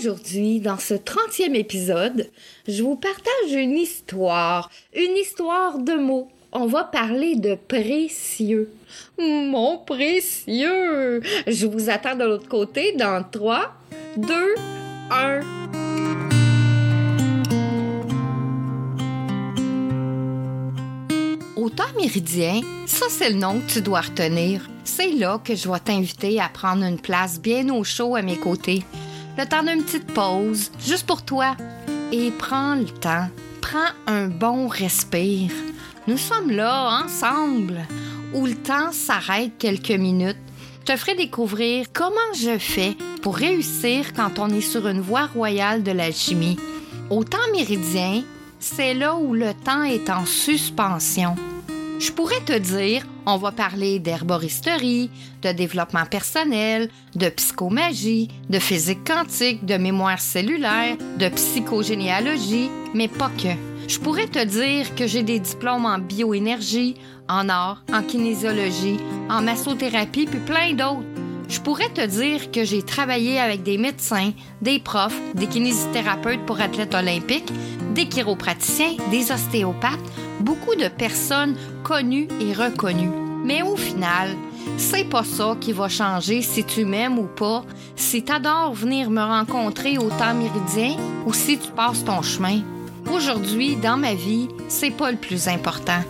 Aujourd'hui, dans ce 30e épisode, je vous partage une histoire, une histoire de mots. On va parler de précieux. Mon précieux! Je vous attends de l'autre côté dans 3, 2, 1. Au temps méridien, ça c'est le nom que tu dois retenir. C'est là que je vais t'inviter à prendre une place bien au chaud à mes côtés le temps d'une petite pause, juste pour toi. Et prends le temps, prends un bon respire. Nous sommes là, ensemble, où le temps s'arrête quelques minutes. Je te ferai découvrir comment je fais pour réussir quand on est sur une voie royale de l'alchimie. Au temps méridien, c'est là où le temps est en suspension. Je pourrais te dire, on va parler d'herboristerie, de développement personnel, de psychomagie, de physique quantique, de mémoire cellulaire, de psychogénéalogie, mais pas que. Je pourrais te dire que j'ai des diplômes en bioénergie, en art, en kinésiologie, en massothérapie, puis plein d'autres. Je pourrais te dire que j'ai travaillé avec des médecins, des profs, des kinésithérapeutes pour athlètes olympiques, des chiropraticiens, des ostéopathes, beaucoup de personnes connues et reconnues. Mais au final, c'est pas ça qui va changer si tu m'aimes ou pas, si t'adores venir me rencontrer au temps méridien ou si tu passes ton chemin. Aujourd'hui, dans ma vie, c'est pas le plus important.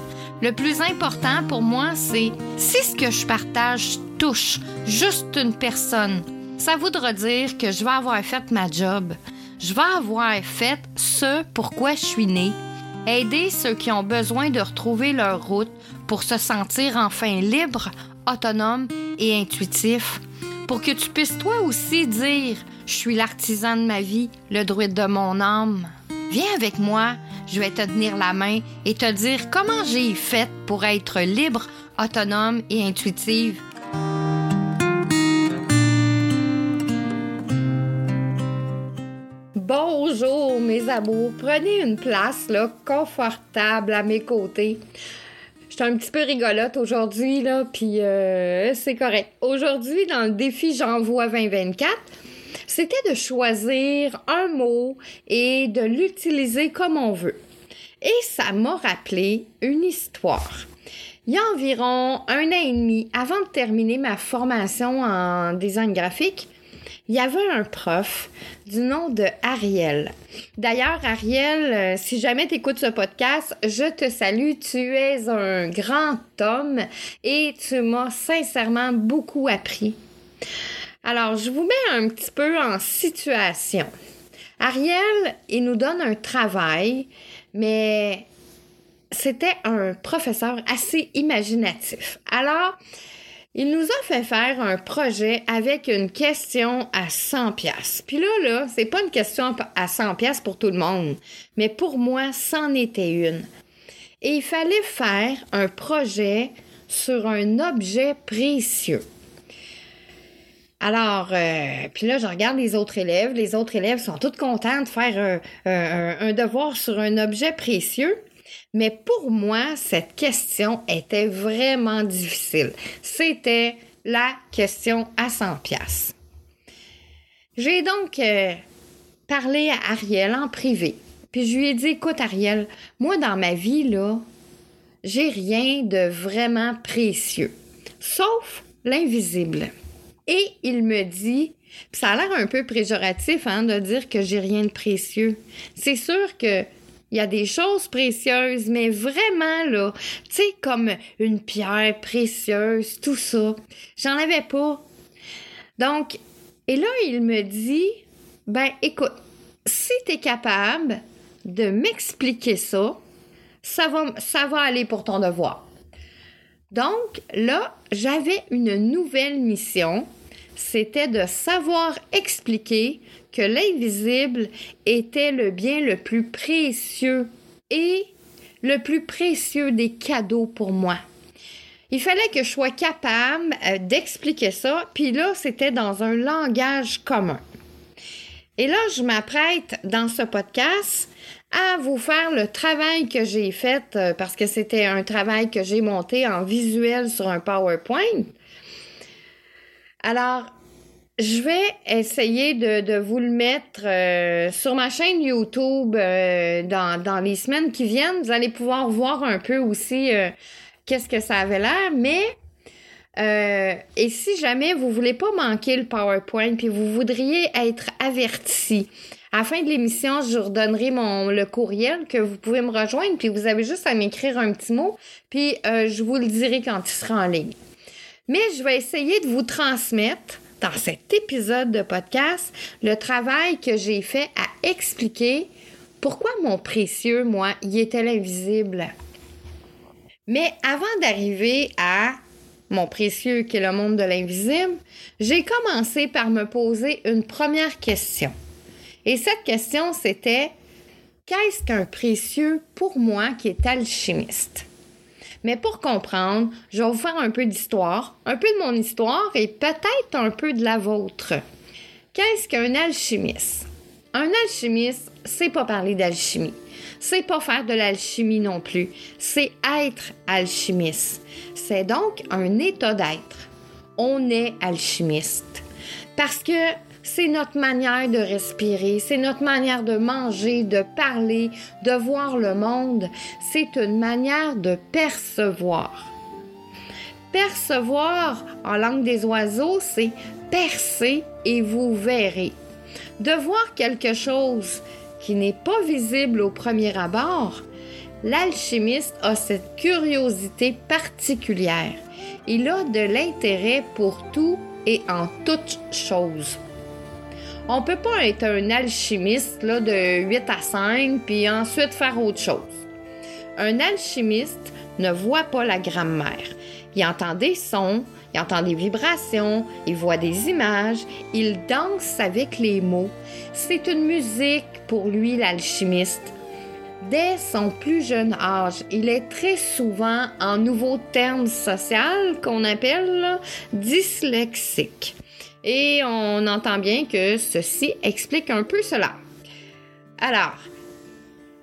Le plus important pour moi, c'est si ce que je partage touche juste une personne, ça voudra dire que je vais avoir fait ma job. Je vais avoir fait ce pourquoi je suis née aider ceux qui ont besoin de retrouver leur route pour se sentir enfin libre, autonome et intuitif, pour que tu puisses toi aussi dire Je suis l'artisan de ma vie, le druide de mon âme. Viens avec moi, je vais te tenir la main et te dire comment j'ai fait pour être libre, autonome et intuitive prenez une place là, confortable à mes côtés. Je suis un petit peu rigolote aujourd'hui là, puis euh, c'est correct. Aujourd'hui dans le défi J'envoie 2024, c'était de choisir un mot et de l'utiliser comme on veut. Et ça m'a rappelé une histoire. Il y a environ un an et demi, avant de terminer ma formation en design graphique, il y avait un prof du nom de Ariel. D'ailleurs, Ariel, euh, si jamais tu écoutes ce podcast, je te salue. Tu es un grand homme et tu m'as sincèrement beaucoup appris. Alors, je vous mets un petit peu en situation. Ariel, il nous donne un travail, mais c'était un professeur assez imaginatif. Alors, il nous a fait faire un projet avec une question à 100 pièces. Puis là là, c'est pas une question à 100 pièces pour tout le monde, mais pour moi, c'en était une. Et il fallait faire un projet sur un objet précieux. Alors, euh, puis là, je regarde les autres élèves. Les autres élèves sont toutes contents de faire un devoir sur un objet précieux. Mais pour moi, cette question était vraiment difficile. C'était la question à 100 pièces. J'ai donc euh, parlé à Ariel en privé. Puis je lui ai dit, écoute Ariel, moi dans ma vie, là, j'ai rien de vraiment précieux, sauf l'invisible. Et il me dit, ça a l'air un peu préjoratif hein, de dire que j'ai rien de précieux. C'est sûr que il y a des choses précieuses, mais vraiment, là, tu sais, comme une pierre précieuse, tout ça. J'en avais pas. Donc, et là, il me dit, ben, écoute, si tu es capable de m'expliquer ça, ça va, ça va aller pour ton devoir. Donc, là, j'avais une nouvelle mission. C'était de savoir expliquer que l'invisible était le bien le plus précieux et le plus précieux des cadeaux pour moi. Il fallait que je sois capable euh, d'expliquer ça, puis là, c'était dans un langage commun. Et là, je m'apprête dans ce podcast à vous faire le travail que j'ai fait euh, parce que c'était un travail que j'ai monté en visuel sur un PowerPoint. Alors, je vais essayer de, vous le mettre euh, sur ma chaîne YouTube euh, dans, les semaines qui viennent. Vous allez pouvoir voir un peu aussi euh, qu'est-ce que ça avait l'air. Mais et si jamais vous voulez pas manquer le PowerPoint puis vous voudriez être averti, à la fin de l'émission, je vous redonnerai mon, le courriel que vous pouvez me rejoindre, puis vous avez juste à m'écrire un petit mot, puis je vous le dirai quand il sera en ligne. Mais je vais essayer de vous transmettre dans cet épisode de podcast le travail que j'ai fait à expliquer pourquoi mon précieux, moi, y était invisible. Mais avant d'arriver à mon précieux qui est le monde de l'invisible, j'ai commencé par me poser une première question. Et cette question, c'était qu'est-ce qu'un précieux pour moi qui est alchimiste? Mais pour comprendre, je vais vous faire un peu d'histoire, un peu de mon histoire et peut-être un peu de la vôtre. Qu'est-ce qu'un alchimiste? Un alchimiste, c'est pas parler d'alchimie. C'est pas faire de l'alchimie non plus. C'est être alchimiste. C'est donc un état d'être. On est alchimiste. Parce que c'est notre manière de respirer, c'est notre manière de manger, de parler, de voir le monde. C'est une manière de percevoir. Percevoir en langue des oiseaux, c'est percer et vous verrez. De voir quelque chose qui n'est pas visible au premier abord, l'alchimiste a cette curiosité particulière. Il a de l'intérêt pour tout et en toutes choses. On peut pas être un alchimiste là, de 8 à 5 puis ensuite faire autre chose. Un alchimiste ne voit pas la grammaire. Il entend des sons, il entend des vibrations, il voit des images, il danse avec les mots. C'est une musique pour lui, l'alchimiste. Dès son plus jeune âge, il est très souvent en nouveau terme social qu'on appelle dyslexique. Et on entend bien que ceci explique un peu cela. Alors,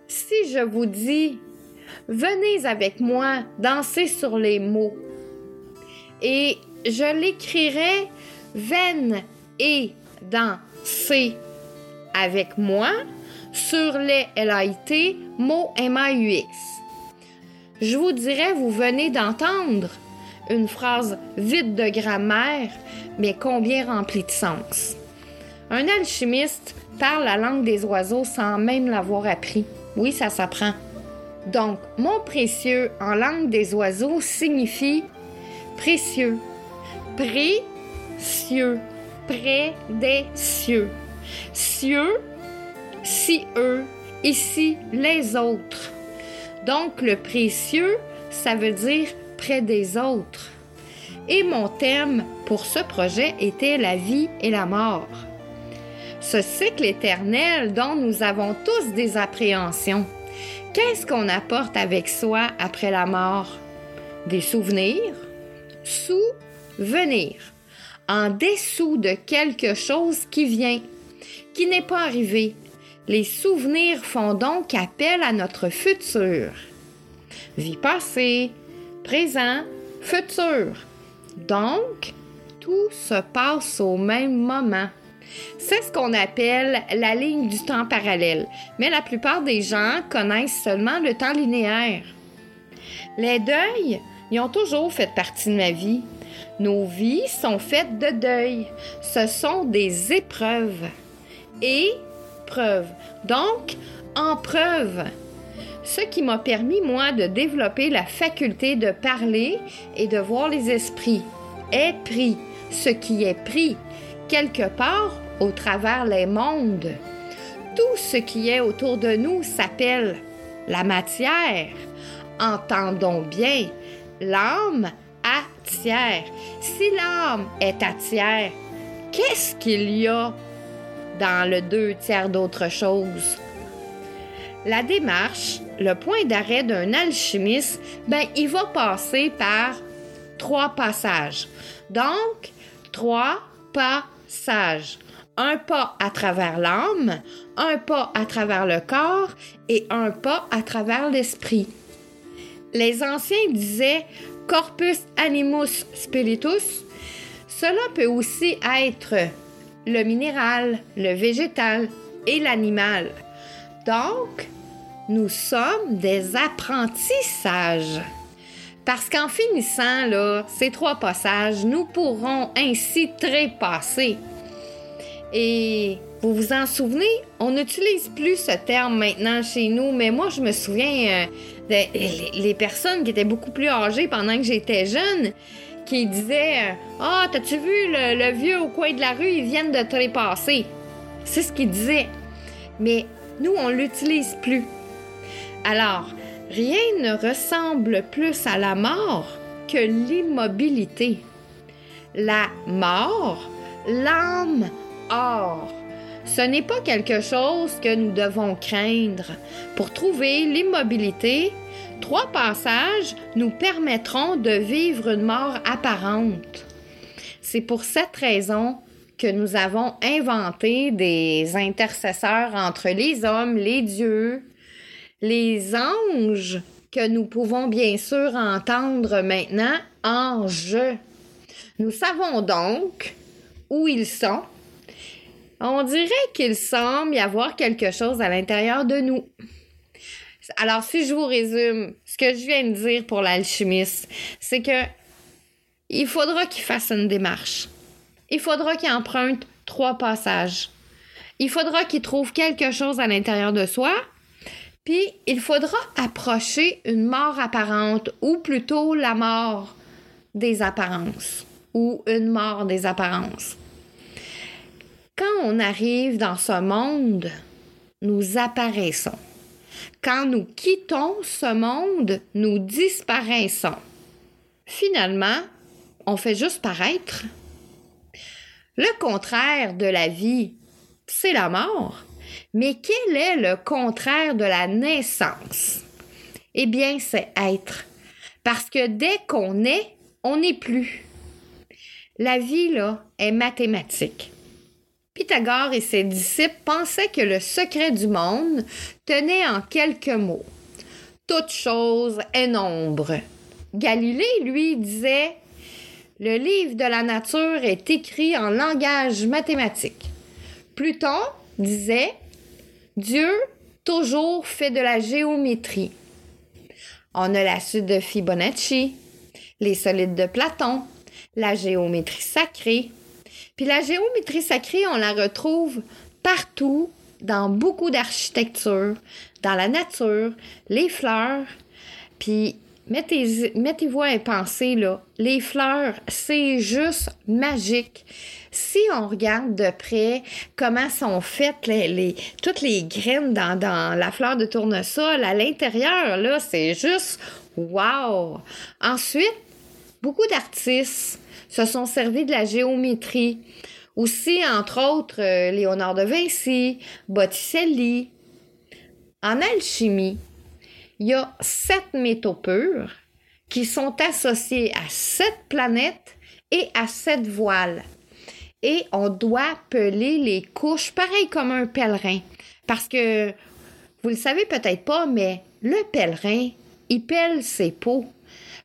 si je vous dis, venez avec moi danser sur les mots, et je l'écrirai veine et danser avec moi sur les LAIT mots MAUX. Je vous dirais, vous venez d'entendre une phrase vide de grammaire, mais combien remplie de sens. Un alchimiste parle la langue des oiseaux sans même l'avoir appris. Oui, ça s'apprend. Donc, mon précieux en langue des oiseaux signifie précieux, précieux, près des cieux. Cieux, si eux, ici les autres. Donc, le précieux, ça veut dire près des autres. Et mon thème pour ce projet était la vie et la mort. Ce cycle éternel dont nous avons tous des appréhensions. Qu'est-ce qu'on apporte avec soi après la mort? Des souvenirs? Souvenir. En dessous de quelque chose qui vient, qui n'est pas arrivé. Les souvenirs font donc appel à notre futur. Vie passée, présent, futur. Donc, tout se passe au même moment. C'est ce qu'on appelle la ligne du temps parallèle, mais la plupart des gens connaissent seulement le temps linéaire. Les deuils y ont toujours fait partie de ma vie. Nos vies sont faites de deuil. Ce sont des épreuves. Épreuves. Donc, en preuve ce qui m'a permis, moi, de développer la faculté de parler et de voir les esprits. Est pris, ce qui est pris, quelque part au travers les mondes. Tout ce qui est autour de nous s'appelle la matière. Entendons bien, l'âme tiers. Si l'âme est à tiers, qu'est-ce qu'il y a dans le deux tiers d'autre chose? La démarche, le point d'arrêt d'un alchimiste, ben, il va passer par trois passages. Donc, trois passages. Un pas à travers l'âme, un pas à travers le corps et un pas à travers l'esprit. Les anciens disaient corpus animus spiritus. Cela peut aussi être le minéral, le végétal et l'animal. Donc, nous sommes des apprentissages. Parce qu'en finissant là, ces trois passages, nous pourrons ainsi trépasser. Et vous vous en souvenez, on n'utilise plus ce terme maintenant chez nous, mais moi je me souviens euh, des personnes qui étaient beaucoup plus âgées pendant que j'étais jeune qui disaient Ah, oh, t'as-tu vu le, le, vieux au coin de la rue, ils viennent de trépasser. C'est ce qu'ils disaient. Mais nous, on l'utilise plus. Alors, rien ne ressemble plus à la mort que l'immobilité. La mort, l'âme or. Ce n'est pas quelque chose que nous devons craindre. Pour trouver l'immobilité, trois passages nous permettront de vivre une mort apparente. C'est pour cette raison que nous avons inventé des intercesseurs entre les hommes, les dieux, les anges que nous pouvons bien sûr entendre maintenant en jeu. Nous savons donc où ils sont. On dirait qu'il semble y avoir quelque chose à l'intérieur de nous. Alors, si je vous résume, ce que je viens de dire pour l'alchimiste, c'est que il faudra qu'il fasse une démarche. Il faudra qu'il emprunte trois passages. Il faudra qu'il trouve quelque chose à l'intérieur de soi puis, il faudra approcher une mort apparente, ou plutôt la mort des apparences, ou une mort des apparences. Quand on arrive dans ce monde, nous apparaissons. Quand nous quittons ce monde, nous disparaissons. Finalement, on fait juste paraître. Le contraire de la vie, c'est la mort. Mais quel est le contraire de la naissance? Eh bien, c'est être. Parce que dès qu'on est, on n'est plus. La vie, là, est mathématique. Pythagore et ses disciples pensaient que le secret du monde tenait en quelques mots. Toute chose est nombre. Galilée, lui, disait Le livre de la nature est écrit en langage mathématique. Pluton disait Dieu toujours fait de la géométrie. On a la suite de Fibonacci, les solides de Platon, la géométrie sacrée. Puis la géométrie sacrée, on la retrouve partout dans beaucoup d'architecture, dans la nature, les fleurs. Puis mettez-vous à penser, là, les fleurs, c'est juste magique si on regarde de près comment sont faites les, toutes les graines dans, la fleur de tournesol à l'intérieur, là, c'est juste wow! Ensuite, beaucoup d'artistes se sont servis de la géométrie. Aussi, entre autres, euh, Léonard de Vinci, Botticelli. En alchimie, il y a sept métaux purs qui sont associés à sept planètes et à sept voiles et on doit peler les couches pareil comme un pèlerin. Parce que vous le savez peut-être pas, mais le pèlerin, il pèle ses peaux.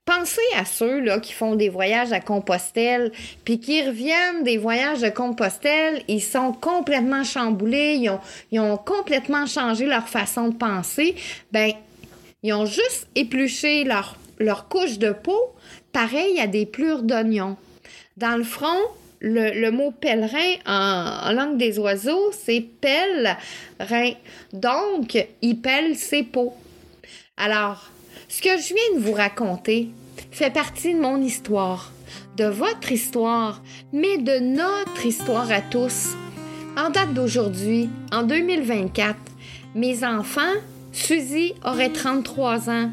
Pensez à ceux là, qui font des voyages à Compostelle, puis qui reviennent des voyages de Compostelle, ils sont complètement chamboulés, ils ont, ils ont complètement changé leur façon de penser. Ben, ils ont juste épluché leur, leur couche de peau, pareil à des plures d'oignons. Dans le front, le, mot pèlerin en, langue des oiseaux, c'est pèlerin. Donc, il pèle ses peaux. Alors, ce que je viens de vous raconter fait partie de mon histoire, de votre histoire, mais de notre histoire à tous. En date d'aujourd'hui, en 2024, mes enfants, Suzy aurait 33 ans,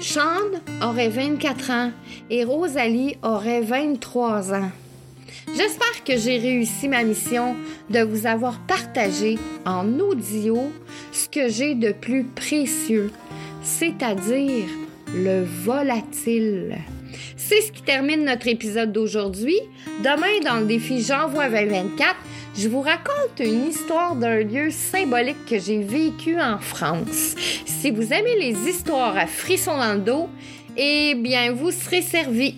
Sean aurait 24 ans et Rosalie aurait 23 ans. J'espère que j'ai réussi ma mission de vous avoir partagé en audio ce que j'ai de plus précieux, c'est-à-dire le volatile. C'est ce qui termine notre épisode d'aujourd'hui. Demain, dans le défi J'envoie 2024, je vous raconte une histoire d'un lieu symbolique que j'ai vécu en France. Si vous aimez les histoires à frissons dans le dos, eh bien, vous serez servi.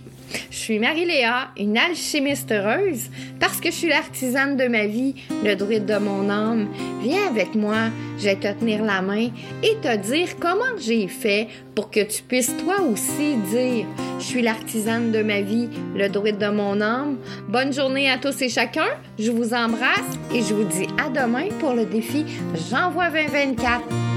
Je suis Marie-Léa, une alchimiste heureuse, parce que je suis l'artisane de ma vie, le druide de mon âme. Viens avec moi, je vais te tenir la main et te dire comment j'ai fait pour que tu puisses toi aussi dire Je suis l'artisane de ma vie, le druide de mon âme. Bonne journée à tous et chacun. Je vous embrasse et je vous dis à demain pour le défi J'envoie 2024.